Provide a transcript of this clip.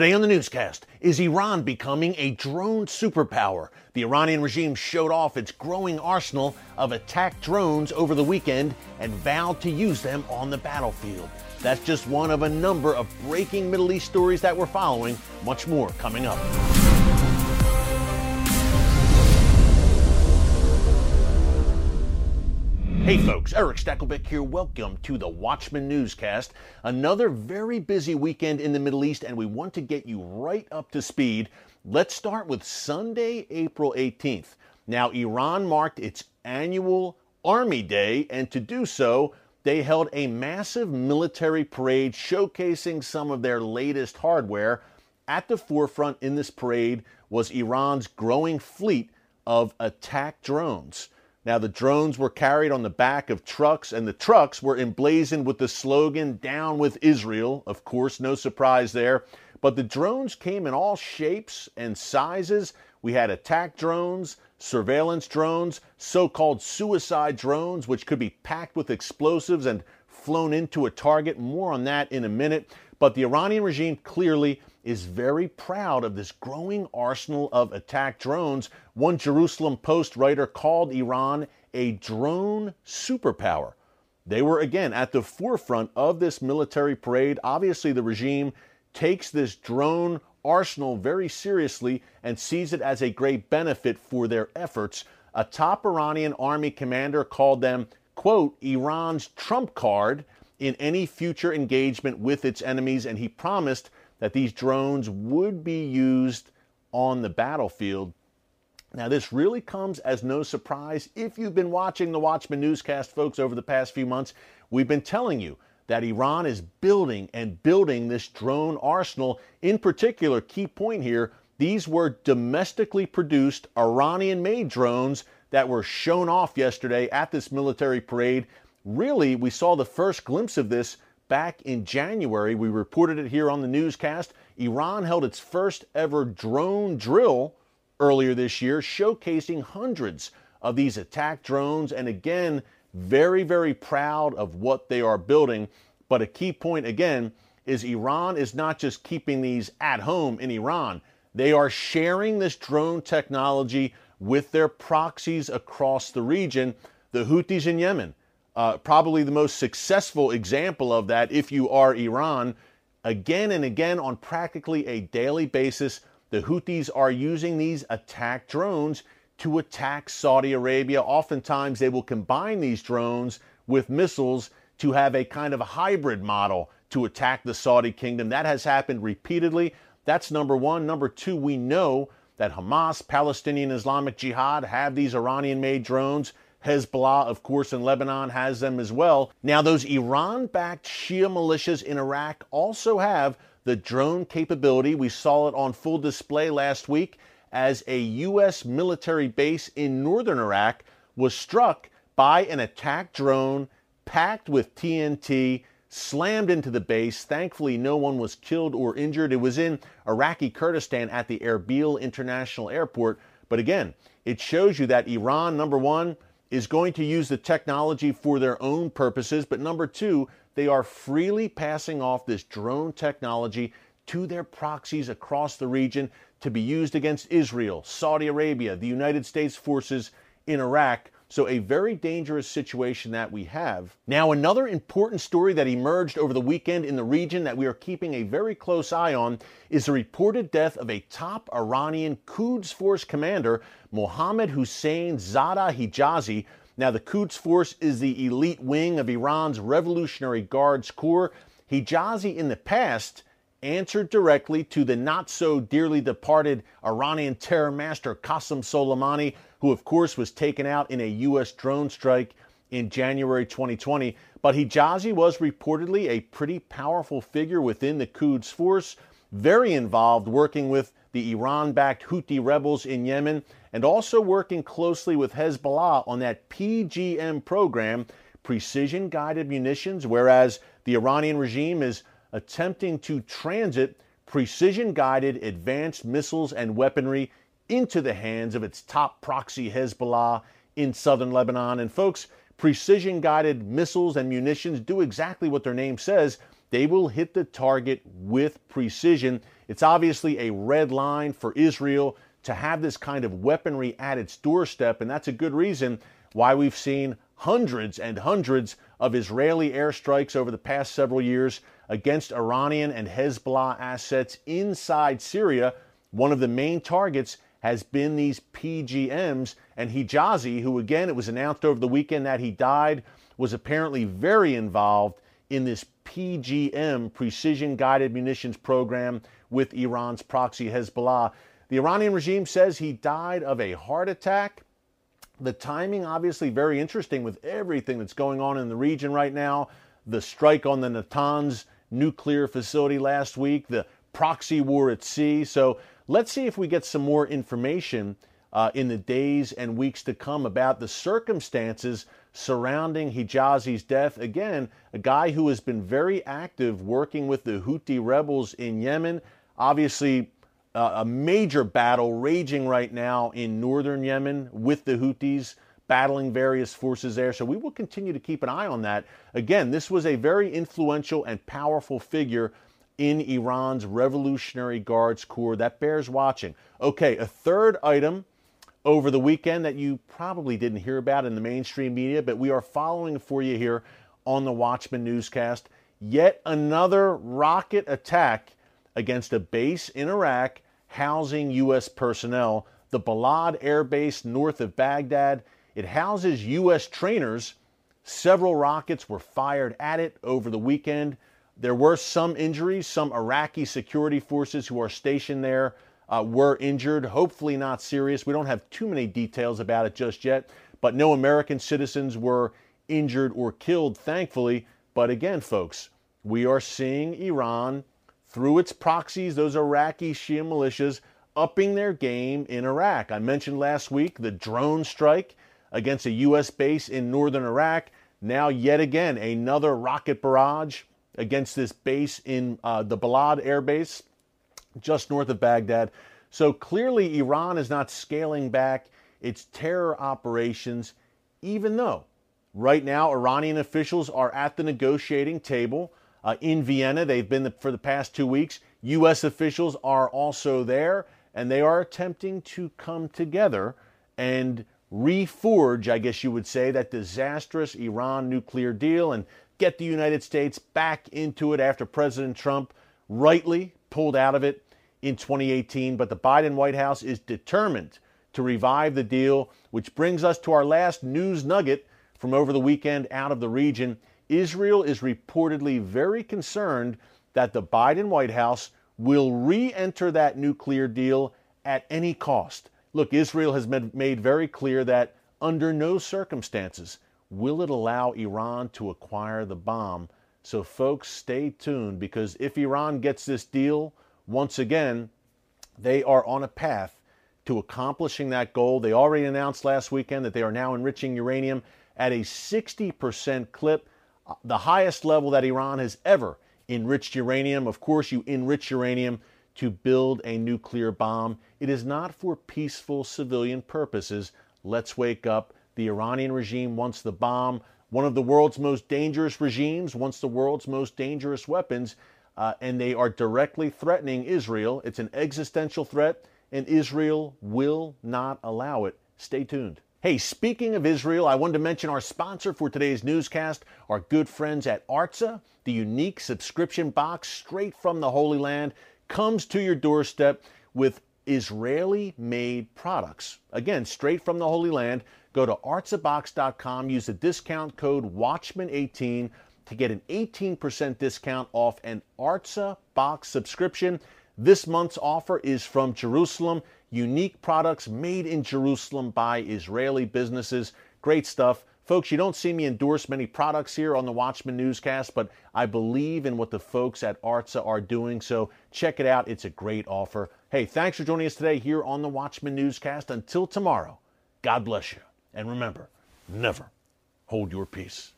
Today on the newscast, is Iran becoming a drone superpower? The Iranian regime showed off its growing arsenal of attack drones over the weekend and vowed to use them on the battlefield. That's just one of a number of breaking Middle East stories that we're following. Much more coming up. Folks, Erick Stakelbeck here. Welcome to the Watchman Newscast. Another very busy weekend in the Middle East, and we want to get you right up to speed. Let's start with Sunday, April 18th. Now, Iran marked its annual Army Day, and to do so, they held a massive military parade showcasing some of their latest hardware. At the forefront in this parade was Iran's growing fleet of attack drones. Now, the drones were carried on the back of trucks, and the trucks were emblazoned with the slogan, Down with Israel. Of course, no surprise there. But the drones came in all shapes and sizes. We had attack drones, surveillance drones, so called suicide drones, which could be packed with explosives and flown into a target. More on that in a minute. But the Iranian regime clearly is very proud of this growing arsenal of attack drones. One Jerusalem Post writer called Iran a drone superpower. They were again at the forefront of this military parade. Obviously, the regime takes this drone arsenal very seriously and sees it as a great benefit for their efforts. A top Iranian army commander called them, quote, Iran's trump card in any future engagement with its enemies, and he promised that these drones would be used on the battlefield. Now, this really comes as no surprise. If you've been watching the Watchman newscast, folks, over the past few months, we've been telling you that Iran is building and building this drone arsenal. In particular, key point here, these were domestically produced Iranian made drones that were shown off yesterday at this military parade Really, we saw the first glimpse of this back in January. We reported it here on the newscast. Iran held its first ever drone drill earlier this year, showcasing hundreds of these attack drones. And again, very, very proud of what they are building. But a key point again is Iran is not just keeping these at home in Iran, they are sharing this drone technology with their proxies across the region. The Houthis in Yemen uh, probably the most successful example of that, if you are Iran, again and again on practically a daily basis, the Houthis are using these attack drones to attack Saudi Arabia. Oftentimes, they will combine these drones with missiles to have a kind of a hybrid model to attack the Saudi kingdom. That has happened repeatedly. That's number one. Number two, we know that Hamas, Palestinian Islamic Jihad, have these Iranian made drones. Hezbollah, of course, in Lebanon has them as well. Now, those Iran backed Shia militias in Iraq also have the drone capability. We saw it on full display last week as a U.S. military base in northern Iraq was struck by an attack drone packed with TNT, slammed into the base. Thankfully, no one was killed or injured. It was in Iraqi Kurdistan at the Erbil International Airport. But again, it shows you that Iran, number one, is going to use the technology for their own purposes, but number two, they are freely passing off this drone technology to their proxies across the region to be used against Israel, Saudi Arabia, the United States forces in Iraq. So, a very dangerous situation that we have. Now, another important story that emerged over the weekend in the region that we are keeping a very close eye on is the reported death of a top Iranian Quds Force commander, Mohammad Hussein Zada Hijazi. Now, the Quds Force is the elite wing of Iran's Revolutionary Guards Corps. Hijazi, in the past, answered directly to the not so dearly departed Iranian terror master Qasem Soleimani who, of course, was taken out in a U.S. drone strike in January 2020. But Hijazi was reportedly a pretty powerful figure within the Quds force, very involved working with the Iran backed Houthi rebels in Yemen, and also working closely with Hezbollah on that PGM program, precision guided munitions, whereas the Iranian regime is attempting to transit precision guided advanced missiles and weaponry into the hands of its top proxy Hezbollah in southern Lebanon. And folks, precision guided missiles and munitions do exactly what their name says. They will hit the target with precision. It's obviously a red line for Israel to have this kind of weaponry at its doorstep, and that's a good reason why we've seen hundreds and hundreds of Israeli airstrikes over the past several years against Iranian and Hezbollah assets inside Syria. One of the main targets has been these PGMs, and Hijazi, who again, it was announced over the weekend that he died, was apparently very involved in this PGM, precision guided munitions program with Iran's proxy Hezbollah. The Iranian regime says he died of a heart attack. The timing, obviously, very interesting with everything that's going on in the region right now. The strike on the Natanz nuclear facility last week, the proxy war at sea. So let's see if we get some more information uh, in the days and weeks to come about the circumstances surrounding Hijazi's death. Again, a guy who has been very active working with the Houthi rebels in Yemen. Obviously, uh, a major battle raging right now in northern Yemen with the Houthis battling various forces there. So we will continue to keep an eye on that. Again, this was a very influential and powerful figure in Iran's Revolutionary Guards Corps. That bears watching. Okay, a third item over the weekend that you probably didn't hear about in the mainstream media, but we are following for you here on the Watchman newscast. Yet another rocket attack against a base in Iraq housing U.S. personnel. The Balad Air Base north of Baghdad. It houses U.S. trainers. Several rockets were fired at it over the weekend. There were some injuries. Some Iraqi security forces who are stationed there uh, were injured. Hopefully, not serious. We don't have too many details about it just yet, but no American citizens were injured or killed, thankfully. But again, folks, we are seeing Iran through its proxies, those Iraqi Shia militias, upping their game in Iraq. I mentioned last week the drone strike against a U.S. base in northern Iraq. Now, yet again, another rocket barrage against this base in uh, the Balad Air Base just north of Baghdad. So clearly, Iran is not scaling back its terror operations, even though right now Iranian officials are at the negotiating table uh, in Vienna. They've been the, for the past two weeks. U.S. officials are also there, and they are attempting to come together and reforge, I guess you would say, that disastrous Iran nuclear deal and get the United States back into it after President Trump rightly pulled out of it in 2018. But the Biden White House is determined to revive the deal, which brings us to our last news nugget from over the weekend out of the region. Israel is reportedly very concerned that the Biden White House will re enter that nuclear deal at any cost. Look, Israel has made very clear that under no circumstances will it allow Iran to acquire the bomb. So, folks, stay tuned because if Iran gets this deal, once again, they are on a path to accomplishing that goal. They already announced last weekend that they are now enriching uranium at a 60% clip uh, the highest level that Iran has ever enriched uranium. Of course, you enrich uranium to build a nuclear bomb. It is not for peaceful civilian purposes. Let's wake up. The Iranian regime wants the bomb. One of the world's most dangerous regimes wants the world's most dangerous weapons, uh, and they are directly threatening Israel. It's an existential threat, and Israel will not allow it. Stay tuned. Hey, speaking of Israel, I wanted to mention our sponsor for today's newscast, our good friends at Artza. The unique subscription box straight from the Holy Land comes to your doorstep with Israeli made products. Again, straight from the Holy Land. Go to artzabox.com, use the discount code WATCHMAN18 to get an 18% discount off an Artza box subscription. This month's offer is from Jerusalem unique products made in Jerusalem by Israeli businesses. Great stuff. Folks, you don't see me endorse many products here on the Watchman Newscast, but I believe in what the folks at Artza are doing, so check it out. It's a great offer. Hey, thanks for joining us today here on the Watchman Newscast. Until tomorrow, God bless you. And remember, never hold your peace.